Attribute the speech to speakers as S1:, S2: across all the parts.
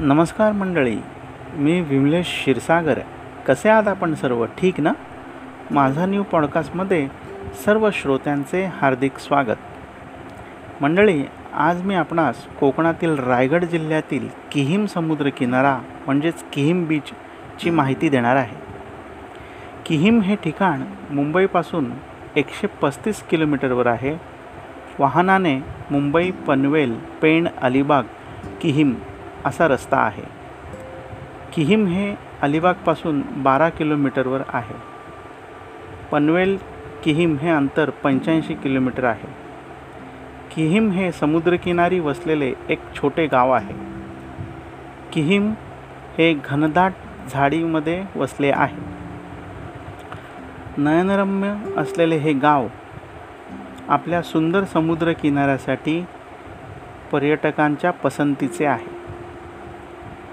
S1: नमस्कार मंडळी मी विमलेश क्षीरसागर. कसे आहात आपण सर्व? ठीक ना? माझा न्यू पॉडकास्टमध्ये सर्व श्रोत्यांचे हार्दिक स्वागत. मंडळी आज मी आपणास कोकणातील रायगड जिल्ह्यातील किहीम समुद्रकिनारा म्हणजेच किहीम बीचची माहिती देणार आहे. किहीम हे ठिकाण मुंबईपासून एकशे पस्तीस किलोमीटरवर आहे. वाहनाने मुंबई पनवेल पेण अलिबाग किहीम असा रस्ता आहे. किहिम हे अलिबागपासून बारा किलोमीटरवर आहे. पनवेल किहिम हे अंतर पंच्याऐंशी किलोमीटर आहे. किहिम हे समुद्रकिनारी वसलेले एक छोटे गाव आहे. किहिम हे घनदाट झाडीमध्ये वसले आहे. नयनरम्य असलेले हे गाव आपल्या सुंदर समुद्रकिनाऱ्यासाठी पर्यटकांच्या पसंतीचे आहे.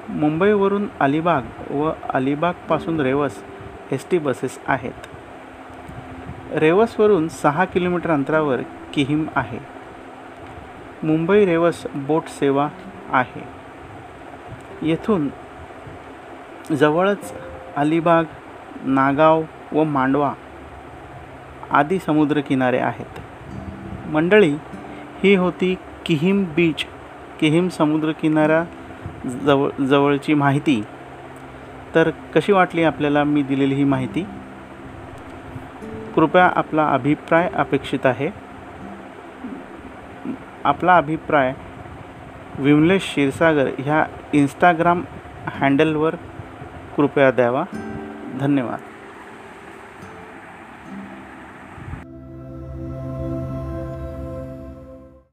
S1: मुंबईवरून अलिबाग व अलिबागपासून रेवस एस टी बसेस आहेत. रेवसवरून सहा किलोमीटर अंतरावर किहिम आहे. मुंबई रेवस बोट सेवा आहे. येथून जवळच अलिबाग नागाव व मांडवा आदी समुद्रकिनारे आहेत. मंडळी ही होती किहिम बीच किहिम समुद्रकिनारा जवळ जवळची माहिती. तर कशी वाटली आपल्याला मी दिलेली ही माहिती? कृपया आपला अभिप्राय अपेक्षित आहे. आपला अभिप्राय विमलेश क्षीरसागर ह्या इंस्टाग्राम हँडलवर कृपया द्यावा. धन्यवाद.